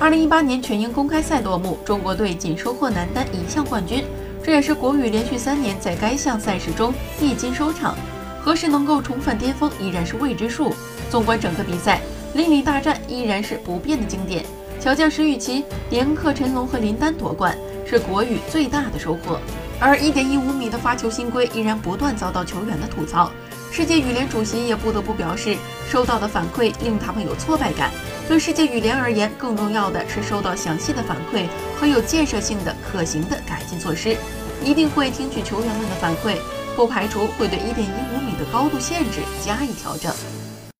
二零一八年全英公开赛落幕，中国队仅收获男单一项冠军，这也是国羽连续三年在该项赛事中一金收场。何时能够重返巅峰，依然是未知数。纵观整个比赛，邻里大战依然是不变的经典。小将石宇奇连克陈龙和林丹夺冠，是国羽最大的收获。而一点一五米的发球新规依然不断遭到球员的吐槽。世界羽联主席也不得不表示，收到的反馈令他们有挫败感。对世界羽联而言，更重要的是收到详细的反馈和有建设性的、可行的改进措施。一定会听取球员们的反馈，不排除会对1.15米的高度限制加以调整。